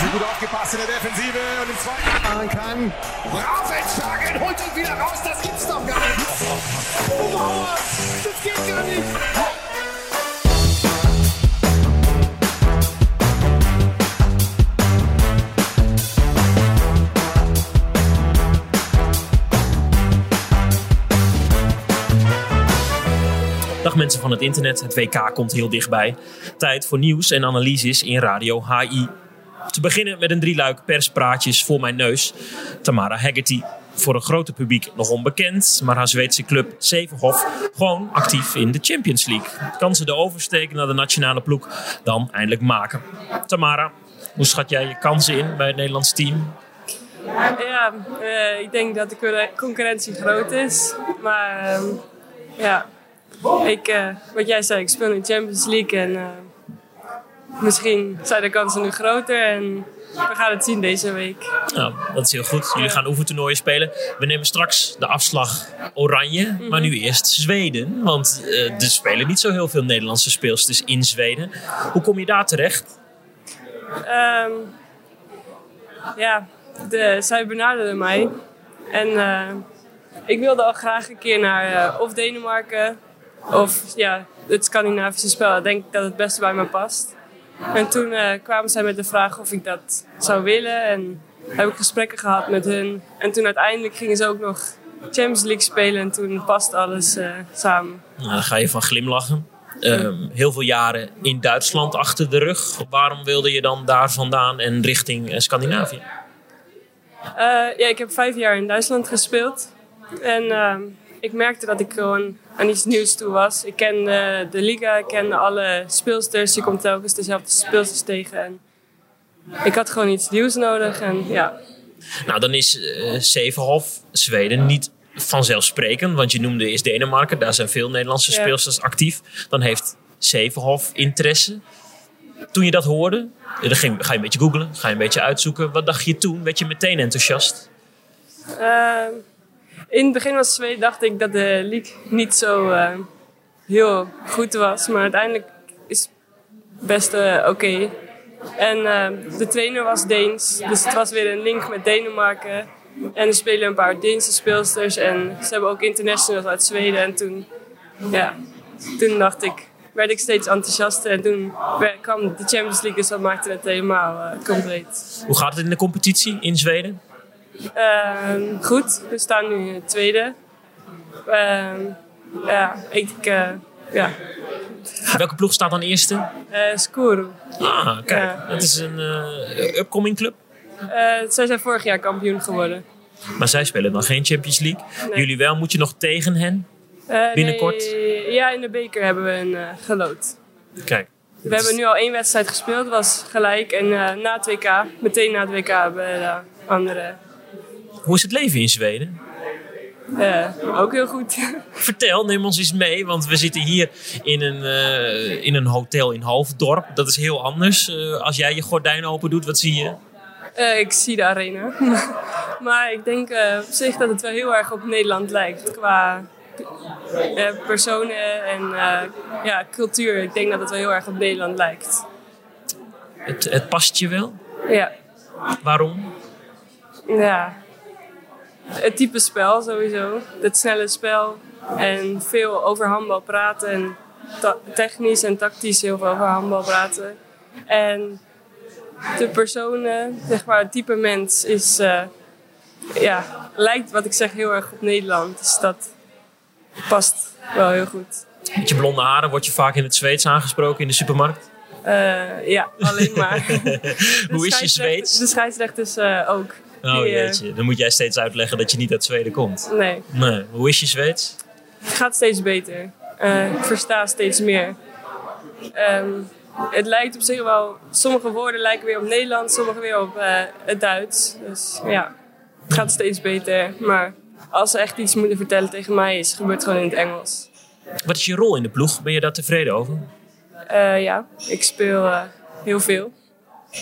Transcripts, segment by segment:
Sie gut aufgepasst in der Defensive und im zweiten machen kann. Raufentschlagen, holt ihn wieder raus, das gibt's doch gar nicht. Oh, das geht gar nicht. Dag mensen van het internet, het WK komt heel dichtbij. Tijd voor nieuws en analyses in Radio HI. Te beginnen met een drieluik perspraatjes voor mijn neus. Tamara Haggerty, voor een grote publiek nog onbekend, maar haar Zweedse club Zevenhof gewoon actief in de Champions League. Kan ze de oversteek naar de nationale ploeg dan eindelijk maken? Tamara, hoe schat jij je kansen in bij het Nederlands team? Ja, eh, ik denk dat de concurre- concurrentie groot is. Maar ehm, ja, ik, eh, wat jij zei, ik speel in de Champions League en eh, misschien zijn de kansen nu groter. En we gaan het zien deze week. Nou, dat is heel goed. Jullie gaan oefentoernooien spelen. We nemen straks de afslag Oranje, maar nu eerst Zweden. Want eh, er spelen niet zo heel veel Nederlandse speelsters in Zweden. Hoe kom je daar terecht? Ehm, ja, de, zij benaderden mij. En eh, ik wilde al graag een keer naar eh, of Denemarken of ja, het Scandinavische spel. Ik denk dat het beste bij me past. En toen eh, kwamen zij met de vraag of ik dat zou willen. En heb ik gesprekken gehad met hun. En toen uiteindelijk gingen ze ook nog Champions League spelen. En toen past alles eh, samen. Nou, dan ga je van glimlachen. Ehm, heel veel jaren in Duitsland achter de rug. Waarom wilde je dan daar vandaan en richting eh, Scandinavië? Ja, ik heb vijf jaar in Duitsland gespeeld. En ehm, ik merkte dat ik gewoon aan iets nieuws toe was. Ik kende de liga, ik kende alle speelsters. Je komt telkens dezelfde speelsters tegen. En ik had gewoon iets nieuws nodig. En ja, Nou, dan is eh Zevenhof, Zweden, niet vanzelfsprekend. Want je noemde eerst Denemarken. Daar zijn veel Nederlandse Ja. speelsters actief. Dan heeft Zevenhof interesse. Toen je dat hoorde, eh, dan ging, ga je een beetje googlen, ga je een beetje uitzoeken. Wat dacht je toen? Werd je meteen enthousiast? Ehm, in het begin was Zweden dacht ik dat de league niet zo eh, heel goed was. Maar uiteindelijk is het best eh, oké. En eh, de trainer was Deens. Dus het was weer een link met Denemarken. En er spelen een paar Deense speelsters. En ze hebben ook internationals uit Zweden. En toen, ja, toen dacht ik, werd ik steeds enthousiaster. En toen kwam de Champions League. Dus dat maakte het helemaal compleet. Hoe gaat het in de competitie in Zweden? Ehm, goed, we staan nu tweede. Ehm, ja, ik, eh, ja, Welke ploeg staat dan eerste? eh Skuru. Ah, kijk. Ja. Het is een eh, upcoming club. Zij zijn vorig jaar kampioen geworden. Maar zij spelen dan geen Champions League. Nee. Jullie wel. Moet je nog tegen hen? Binnenkort? nee, ja, in de beker hebben we een geloot. Kijk. We hebben nu al één wedstrijd gespeeld, was gelijk. En na het WK, meteen na het WK, hebben we de andere Hoe is het leven in Zweden? eh, ook heel goed. Vertel, neem ons eens mee, want we zitten hier in een, eh, in een hotel in Hoofddorp. Dat is heel anders. Eh, als jij je gordijn open doet, wat zie je? Ik zie de arena. maar ik denk op zich dat het wel heel erg op Nederland lijkt. Qua personen en ja, cultuur. Ik denk dat het wel heel erg op Nederland lijkt. Het, het past je wel? Ja, Waarom? ja. Het type spel sowieso. Het snelle spel. En veel over handbal praten. En technisch en tactisch heel veel over handbal praten. En de personen, zeg maar, het type mens is... eh, ja, lijkt wat ik zeg heel erg op Nederland. Dus dat past wel heel goed. Met je blonde haren word je vaak in het Zweeds aangesproken in de supermarkt. Eh, ja, alleen maar. Hoe is je Zweeds? De scheidsrechters eh, ook. Oh jeetje, dan moet jij steeds uitleggen dat je niet uit Zweden komt. nee, Nee, hoe is je Zweeds? het gaat steeds beter. Eh, ik versta steeds meer. Ehm, het lijkt op zich wel... Sommige woorden lijken weer op Nederlands, sommige weer op eh, het Duits. Dus ja, het gaat steeds beter. Maar als ze echt iets moeten vertellen tegen mij, is het gebeurt gewoon in het Engels. Wat is je rol in de ploeg? Ben je daar tevreden over? Eh, ja, ik speel heel veel.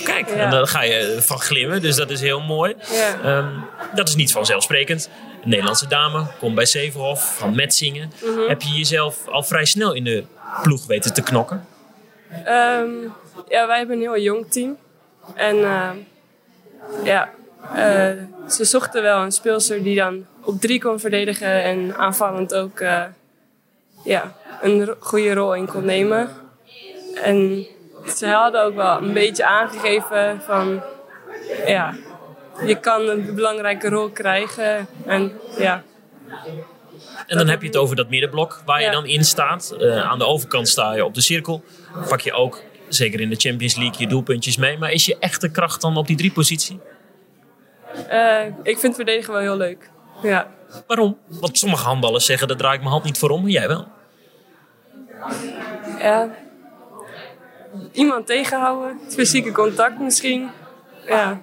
Kijk, Ja. en dan ga je van glimmen, dus dat is heel mooi. Ja. Ehm, dat is niet vanzelfsprekend. Een Nederlandse dame, komt bij Zevenhof, van Metzingen. Mhm. Heb je jezelf al vrij snel in de ploeg weten te knokken? Ehm, ja, wij hebben een heel jong team. En uh, ja, uh, ze zochten wel een speelster die dan op drie kon verdedigen en aanvallend ook uh, ja, een goede rol in kon nemen. En ze hadden ook wel een beetje aangegeven van ja, je kan een belangrijke rol krijgen. En ja, en dan heb je het over dat middenblok waar je dan in staat. Uh, aan de overkant sta je op de cirkel. Pak je ook, zeker in de Champions League, je doelpuntjes mee. Maar is je echte kracht dan op die drie positie? Uh, ik vind verdedigen wel heel leuk. Ja. Waarom? Want sommige handballers zeggen, daar draai ik mijn hand niet voor om, jij wel. Ja. Iemand tegenhouden, fysieke contact misschien. Ja.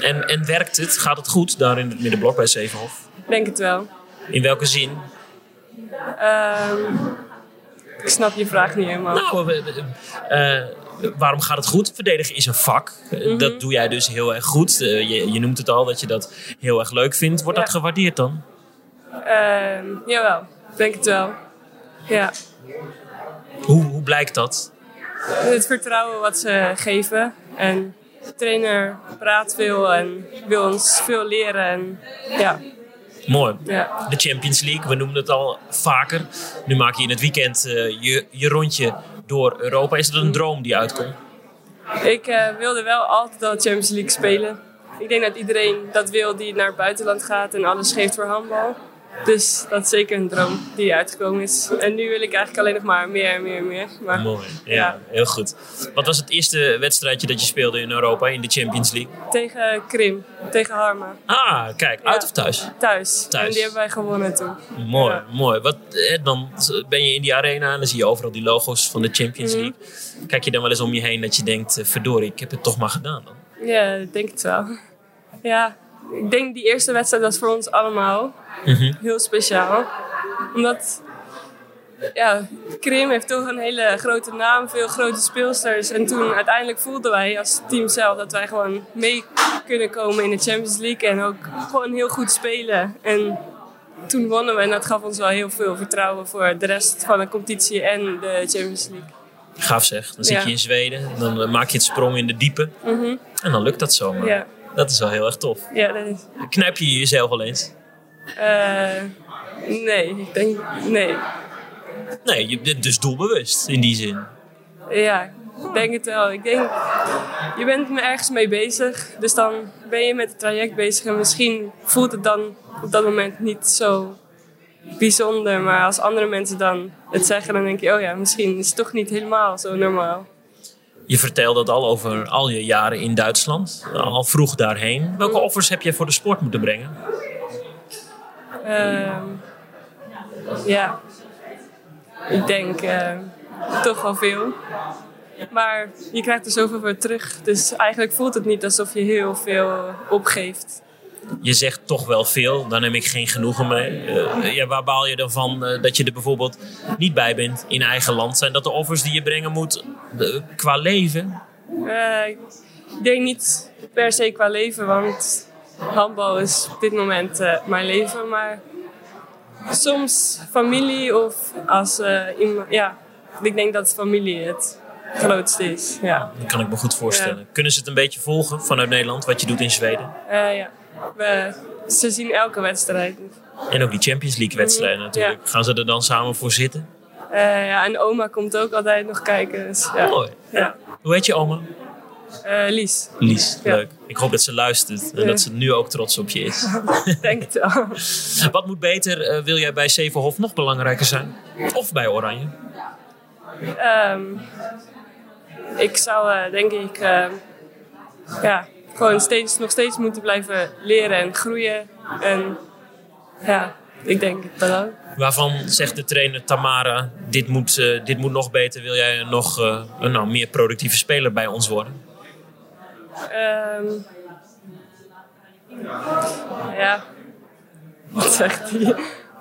En, en werkt het? Gaat het goed daar in het middenblok bij Zevenhof? Denk het wel. In welke zin? Uh, ik snap je vraag niet helemaal. Nou, uh, waarom gaat het goed? Verdedigen is een vak. Mm -hmm. Dat doe jij dus heel erg goed. Uh, je, je, noemt het al dat je dat heel erg leuk vindt. Wordt ja. dat gewaardeerd dan? Ehm, jawel, denk het wel. Ja. Hoe, hoe blijkt dat? Het vertrouwen wat ze geven. En de trainer praat veel en wil ons veel leren. En ja, Mooi. Ja. De Champions League, we noemen het al vaker. Nu maak je in het weekend uh, je, je rondje door Europa. Is het een droom die uitkomt? Ik uh, wilde wel altijd al Champions League spelen. Ik denk dat iedereen dat wil die naar het buitenland gaat en alles geeft voor handbal. Dus dat is zeker een droom die uitgekomen is. En nu wil ik eigenlijk alleen nog maar meer en meer en meer. Maar, Mooi, ja, ja, heel goed. Wat was het eerste wedstrijdje dat je speelde in Europa, in de Champions League? Tegen Krim, tegen Harma. Ah, kijk, uit of thuis? Thuis. Thuis. En die hebben wij gewonnen toen. Mooi, Ja. mooi. Wat, dan ben je in die arena en dan zie je overal die logo's van de Champions Mhm. League. Kijk je dan wel eens om je heen dat je denkt, eh, verdorie, ik heb het toch maar gedaan dan? Ja, ik denk het wel. Ja, ik denk die eerste wedstrijd was voor ons allemaal Mhm. heel speciaal. Omdat, ja, Krim heeft toch een hele grote naam, veel grote speelsters. En toen uiteindelijk voelden wij als team zelf dat wij gewoon mee kunnen komen in de Champions League. En ook gewoon heel goed spelen. En toen wonnen we en dat gaf ons wel heel veel vertrouwen voor de rest van de competitie en de Champions League. Gaaf zeg. Dan zit Ja. je in Zweden, dan eh, maak je het sprong in de diepe. En dan lukt dat zomaar. Ja, Dat is wel heel erg tof. ja dat is... Knijp je jezelf al eens? eh, nee, ik denk... Nee. Nee, je, dus doelbewust in die zin. Ja, ik denk het wel. Ik denk, je bent me ergens mee bezig. Dus dan ben je met het traject bezig. En misschien voelt het dan op dat moment niet zo bijzonder. Maar als andere mensen dan het zeggen, dan denk je... Oh ja, misschien is het toch niet helemaal zo normaal. Je vertelde het al over al je jaren in Duitsland. Al vroeg daarheen. Welke offers heb je voor de sport moeten brengen? Ehm, ja, ik denk eh, toch wel veel. Maar je krijgt er zoveel voor terug. Dus eigenlijk voelt het niet alsof je heel veel opgeeft. Je zegt toch wel veel, daar neem ik geen genoegen mee. Eh, ja, waar baal je dan van eh, dat je er bijvoorbeeld niet bij bent in eigen land? Zijn dat de offers die je brengen moet qua leven? Eh, ik denk niet per se qua leven, want handbal is op dit moment mijn leven. Maar soms familie of als iemand... Ja, ik denk dat familie het grootste is. Ja, Dat kan ik me goed voorstellen. Kunnen ze het een beetje volgen vanuit Nederland, wat je doet in Zweden? Eh, ja. We, ze zien elke wedstrijd. En ook die Champions League wedstrijden natuurlijk. Gaan ze er dan samen voor zitten? Eh, ja, en oma komt ook altijd nog kijken. Dus, ja. Mooi. Ja. Hoe heet je oma? Eh, Lies, Lies, leuk. Ik hoop dat ze luistert en dat ze nu ook trots op je is. denk het wel. Wat moet beter? wil jij bij Zevenhof nog belangrijker zijn? Of bij Oranje? Ehm, ik zou eh, denk ik eh, ja, gewoon steeds, nog steeds moeten blijven leren en groeien. En ja, ik denk dat ook. Waarvan zegt de trainer Tamara, dit moet, eh, dit moet nog beter. Wil jij nog eh, een nou, meer productieve speler bij ons worden? Ehm, ja, wat zegt hij?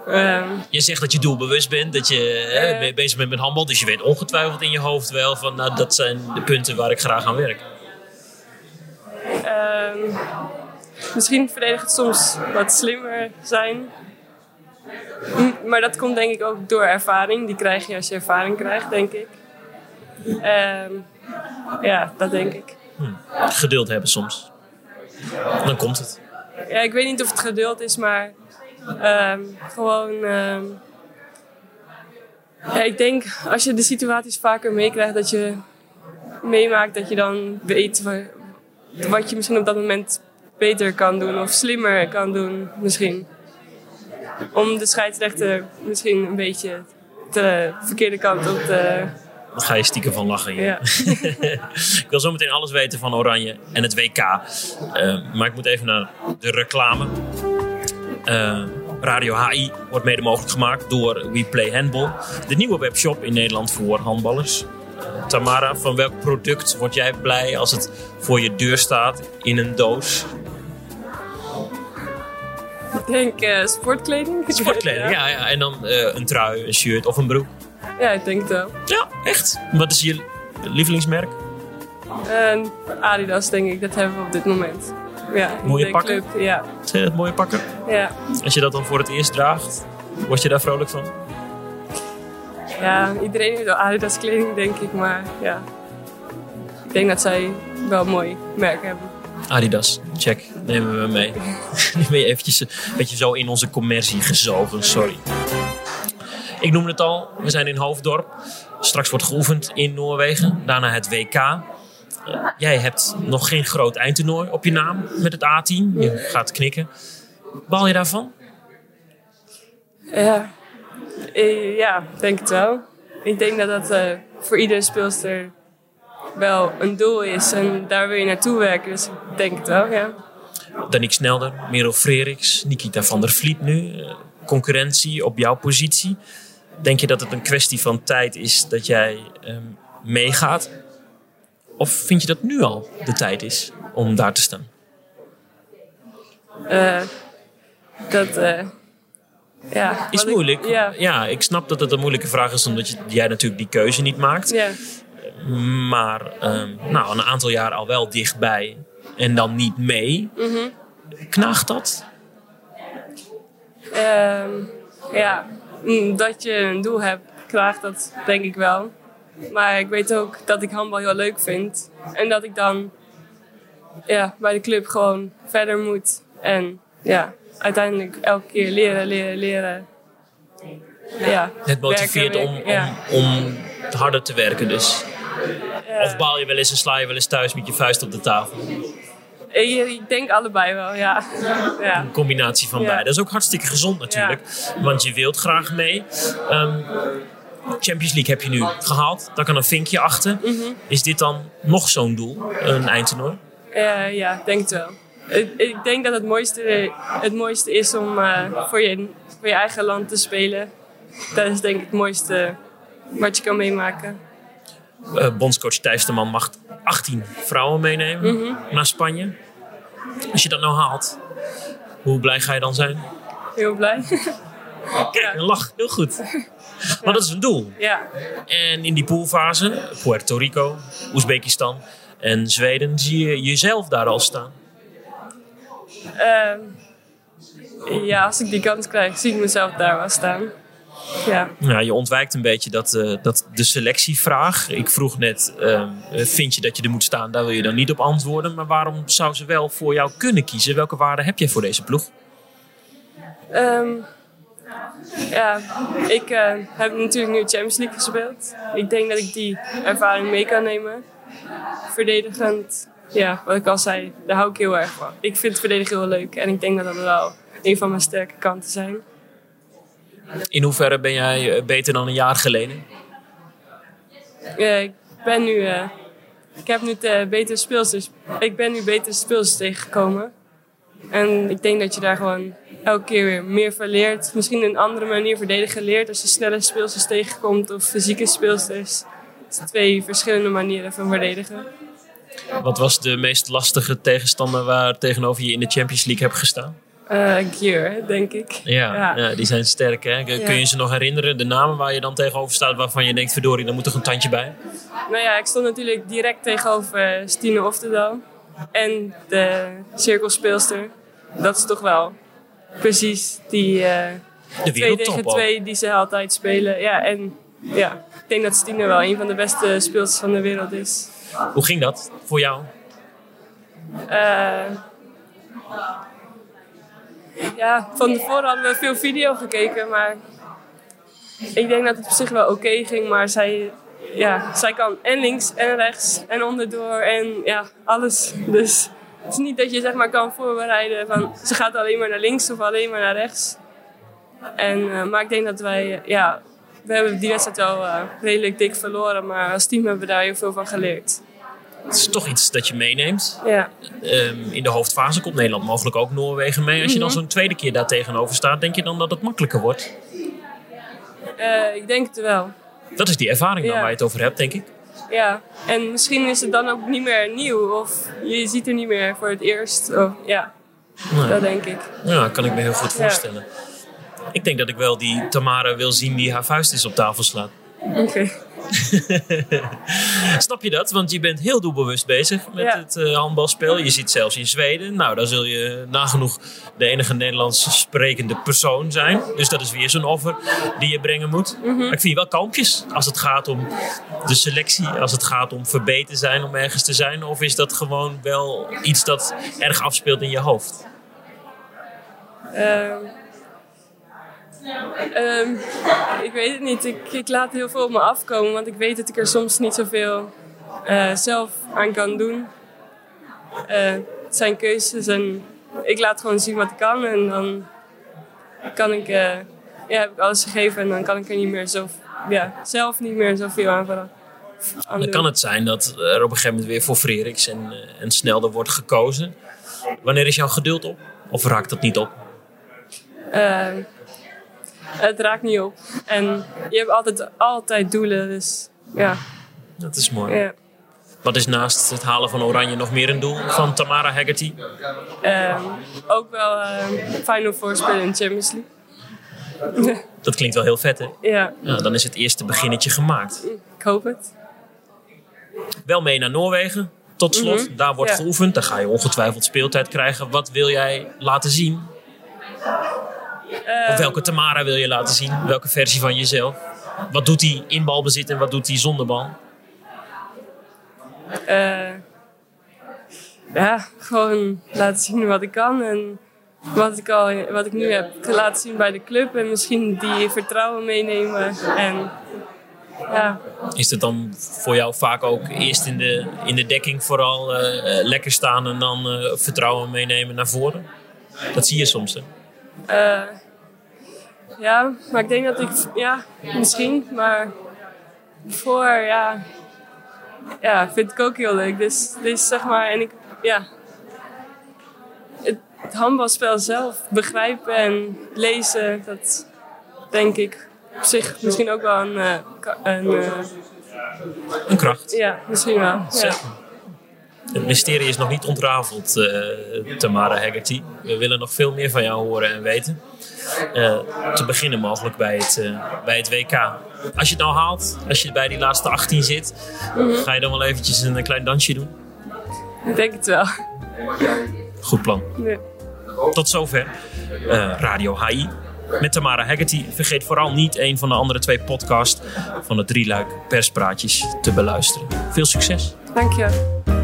Ehm, Je zegt dat je doelbewust bent, dat je eh, be- bezig bent met handbal. Dus je weet ongetwijfeld in je hoofd wel van, nou, dat zijn de punten waar ik graag aan werk. Ehm, misschien verdedigend soms wat slimmer zijn. Maar dat komt denk ik ook door ervaring. Die krijg je als je ervaring krijgt, denk ik. Ehm, ja, dat denk ik. Geduld hebben soms. Dan komt het. Ja, ik weet niet of het geduld is, maar ehm, gewoon. ehm, ja, ik denk als je de situaties vaker meekrijgt, dat je meemaakt dat je dan weet wa- wat je misschien op dat moment beter kan doen of slimmer kan doen, misschien. Om de scheidsrechter misschien een beetje de verkeerde kant op te. Dan ga je stiekem van lachen. hier. Ja. Ik wil zometeen alles weten van Oranje en het WK. Eh, maar ik moet even naar de reclame. Eh, Radio HI wordt mede mogelijk gemaakt door We Play Handball. De nieuwe webshop in Nederland voor handballers. Eh, Tamara, van welk product word jij blij als het voor je deur staat in een doos? Ik denk eh, sportkleding. Sportkleding, ja. ja. En dan eh, een trui, een shirt of een broek. Ja, ik denk het wel. Ja, echt. Wat is je lievelingsmerk? En Adidas, denk ik, dat hebben we op dit moment. Ja, Mooie pakken? club, Ja, Zijn het mooie pakken? ja. Als je dat dan voor het eerst draagt, word je daar vrolijk van? ja, iedereen heeft wel Adidas kleding, denk ik. Maar ja, ik denk dat zij wel mooi merk hebben. Adidas, check, nemen we mee. Nu ben je eventjes een beetje zo in onze commercie gezogen, sorry. Ik noemde het al, we zijn in Hoofddorp. Straks wordt geoefend in Noorwegen, daarna het WK. Jij hebt nog geen groot eindtoernooi op je naam met het A-team. Je gaat knikken. Baal je daarvan? Ja, eh, ja denk het wel. Ik denk dat dat eh, voor iedere speelster wel een doel is. En daar wil je naartoe werken. Dus ik denk het wel, ja. Danique Snelder, Merel Freriks, Nikita van der Vliet nu. eh, Concurrentie op jouw positie. Denk je dat het een kwestie van tijd is dat jij ehm, meegaat? Of vind je dat nu al de tijd is om daar te staan? Eh, dat, eh, ja. Is wat ik- moeilijk. ja. ja, ik snap dat het een moeilijke vraag is, omdat je, jij natuurlijk die keuze niet maakt. Ja. Maar ehm, nou, een aantal jaar al wel dichtbij en dan niet mee. Mhm. Knaagt dat? Ehm, ja, mm, dat je een doel hebt, krijgt dat denk ik wel. Maar ik weet ook dat ik handbal heel leuk vind. En dat ik dan ja, bij de club gewoon verder moet. En ja, uiteindelijk elke keer leren, leren, leren. Ja, Het motiveert werken, om, ja. om, om harder te werken dus. Ja. Of baal je wel eens en sla je wel eens thuis met je vuist op de tafel? Ik, ik denk allebei wel, ja. ja. Een combinatie van Ja. beide. Dat is ook hartstikke gezond natuurlijk. Want je wilt graag mee. Ehm, Champions League heb je nu gehaald. Daar kan een vinkje achter. Mhm. Is dit dan nog zo'n doel? Een eindtoernooi? Eh, ja, ik denk het wel. Ik, ik denk dat het mooiste, het mooiste is om eh, voor, je, voor je eigen land te spelen. Dat is denk ik het mooiste wat je kan meemaken. Eh, bondscoach Thijs de Man mag 18 vrouwen meenemen Mhm. naar Spanje. Als je dat nou haalt, hoe blij ga je dan zijn? Heel blij. Kijk, een lach. Heel goed. Maar dat is een doel. ja, En in die poolfase, Puerto Rico, Oezbekistan en Zweden, zie je jezelf daar al staan. Ehm, ja, als ik die kans krijg, zie ik mezelf daar wel staan. Ja, Nou, je ontwijkt een beetje dat, eh, dat de selectievraag. Ik vroeg net, ehm, eh, vind je dat je er moet staan? Daar wil je dan niet op antwoorden. Maar waarom zou ze wel voor jou kunnen kiezen? Welke waarde heb jij voor deze ploeg? Ehm, ja ik eh, heb natuurlijk nu Champions League gespeeld. Ik denk dat ik die ervaring mee kan nemen. Verdedigend, ja, wat ik al zei, daar hou ik heel erg van. Ik vind verdedigen heel leuk en ik denk dat dat wel een van mijn sterke kanten zijn. In hoeverre ben jij eh, beter dan een jaar geleden? Ik ben nu, eh, ik heb nu betere speelsters, ik ben nu betere speelsters tegengekomen. En ik denk dat je daar gewoon elke keer weer meer van leert. Misschien een andere manier verdedigen leert als je snelle speelsters tegenkomt of fysieke speelsters. Het zijn twee verschillende manieren van verdedigen. Wat was de meest lastige tegenstander waar tegenover je in de Champions League hebt gestaan? Eh gear, denk ik. Ja, Ja. ja. die zijn sterk. Hè? Kun Ja. kun je ze nog herinneren? De namen waar je dan tegenover staat waarvan je denkt, verdorie, daar moet toch een tandje bij? Nou ja, ik stond natuurlijk direct tegenover Stine Oftedal. En de cirkelspeelster. Dat is toch wel precies die De twee tegen twee die ze altijd spelen. Ja, en ja, ik denk dat Stine wel een van de beste speelsters van de wereld is. Hoe ging dat voor jou? Eh, ja, van tevoren hadden we veel video gekeken, maar ik denk dat het op zich wel oké ging. Maar zij, ja, zij kan en links en rechts en onderdoor en ja, alles. Dus het is niet dat je zeg maar kan voorbereiden van ze gaat alleen maar naar links of alleen maar naar rechts. En, uh, maar ik denk dat wij, ja, we hebben die wedstrijd wel uh, redelijk dik verloren, maar als team hebben we daar heel veel van geleerd. Het is toch iets dat je meeneemt. Ja. Um, in de hoofdfase komt Nederland mogelijk ook Noorwegen mee. Als je dan zo'n tweede keer daar tegenover staat, denk je dan dat het makkelijker wordt? Uh, ik denk het wel. Dat is die ervaring dan waar je het over hebt, denk ik. Ja, en misschien is het dan ook niet meer nieuw of je ziet er niet meer voor het eerst. Ja, dat denk ik. Ja, kan ik me heel goed voorstellen. Ik denk dat ik wel die Tamara wil zien die haar vuist is op tafel slaat. Oké. Snap je dat? Want je bent heel doelbewust bezig met Ja. het eh, handbalspel. Je zit zelfs in Zweden. Nou, daar zul je nagenoeg de enige Nederlands sprekende persoon zijn. Dus dat is weer zo'n offer die je brengen moet. Mhm. Maar ik vind je wel kalmpjes als het gaat om de selectie. Als het gaat om verbeterd zijn, om ergens te zijn. Of is dat gewoon wel iets dat erg afspeelt in je hoofd? Ehm, ehm, ik weet het niet. Ik, ik laat heel veel op me afkomen, want ik weet dat ik er soms niet zoveel eh zelf aan kan doen. Eh, het zijn keuzes en ik laat gewoon zien wat ik kan en dan kan ik, eh, ja, heb ik alles gegeven en dan kan ik er niet meer zo, ja, zelf niet meer zoveel aan, veranderen. Dan doen. kan het zijn dat er op een gegeven moment weer voor Freriks en, en Snelder wordt gekozen. Wanneer is jouw geduld op? Of raakt dat niet op? Het raakt niet op. En je hebt altijd, altijd doelen, dus ja. Dat is mooi. ja. Wat is naast het halen van Oranje nog meer een doel van Tamara Haggerty? Ehm, ook wel eh, Final Four spelen in Champions League. Dat klinkt wel heel vet, hè? ja, dan is het eerste beginnetje gemaakt. ik hoop het. Wel mee naar Noorwegen, tot slot. Daar wordt Ja. geoefend. Daar ga je ongetwijfeld speeltijd krijgen. Wat wil jij laten zien? Of welke Tamara wil je laten zien? Welke versie van jezelf? Wat doet hij in balbezit en wat doet hij zonder bal? Eh, ja, gewoon laten zien wat ik kan. En wat ik, al, wat ik nu heb laten zien bij de club. En misschien die vertrouwen meenemen. En ja, Is het dan voor jou vaak ook eerst in de, in de dekking vooral eh, eh, lekker staan en dan vertrouwen meenemen naar voren? Dat zie je soms, hè? Ja, maar ik denk dat ik, ja, misschien, maar voor, ja, ja, vind ik ook heel leuk. Dus, dus zeg maar, en ik, ja, het, handbalspel zelf begrijpen en lezen, dat denk ik op zich misschien ook wel een, eh, ka- een eh, Een kracht. ja, misschien wel. Ja. Het mysterie is nog niet ontrafeld, eh, Tamara Haggerty. We willen nog veel meer van jou horen en weten. Eh, te beginnen mogelijk bij het, eh, bij het WK. Als je het nou haalt, als je bij die laatste 18 zit, ga je dan wel eventjes een klein dansje doen? Ik denk het wel. Goed plan. Tot zover Radio HI met Tamara Haggerty. Vergeet vooral niet een van de andere twee podcasts van het drieluik perspraatjes te beluisteren. Veel succes! Dank je.